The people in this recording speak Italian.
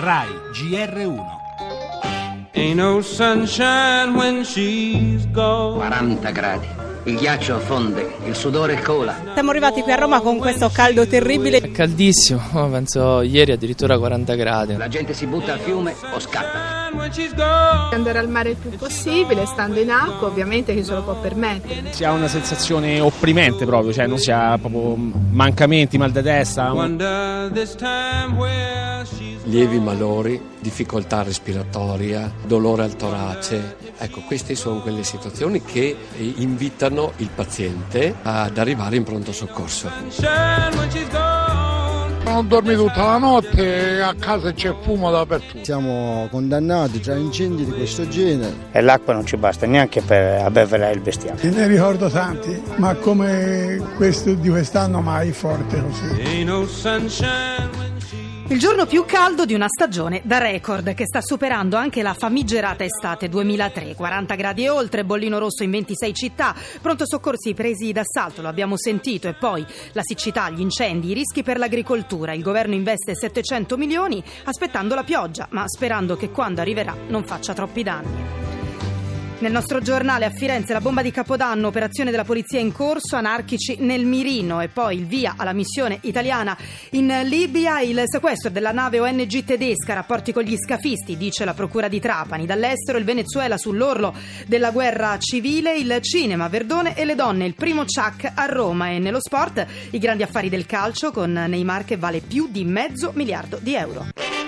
RAI GR1 Ain't no sunshine when she's gone. 40 gradi. Il ghiaccio fonde, il sudore cola. Siamo arrivati qui a Roma con questo caldo terribile. È caldissimo, oh, penso ieri addirittura 40 gradi. La gente si butta al fiume o scappa. Andare al mare il più possibile, stando in acqua, ovviamente chi se lo può permettere. Si ha una sensazione opprimente proprio, cioè non si ha proprio mancamenti, mal di testa. Lievi malori, difficoltà respiratoria, dolore al torace. Ecco, queste sono quelle situazioni che eh, invitano il paziente ad arrivare in pronto soccorso. Non dormi tutta la notte e a casa c'è fumo dappertutto. Siamo condannati tra incendi di questo genere. e l'acqua non ci basta neanche per abbeverare il bestiame. Ne ricordo tanti, ma come questo di quest'anno mai forte così. Il giorno più caldo di una stagione da record che sta superando anche la famigerata estate 2003. 40 gradi e oltre, bollino rosso in 26 città, pronto soccorsi presi d'assalto, lo abbiamo sentito, e poi la siccità, gli incendi, i rischi per l'agricoltura. Il governo investe 700 milioni aspettando la pioggia, ma sperando che quando arriverà non faccia troppi danni. Nel nostro giornale a Firenze la bomba di Capodanno, operazione della polizia in corso, anarchici nel mirino e poi il via alla missione italiana in Libia, il sequestro della nave ONG tedesca, rapporti con gli scafisti, dice la procura di Trapani, dall'estero il Venezuela sull'orlo della guerra civile, il cinema, Verdone e le donne, il primo Chuck a Roma. E nello sport i grandi affari del calcio con Neymar che vale più di mezzo miliardo di euro.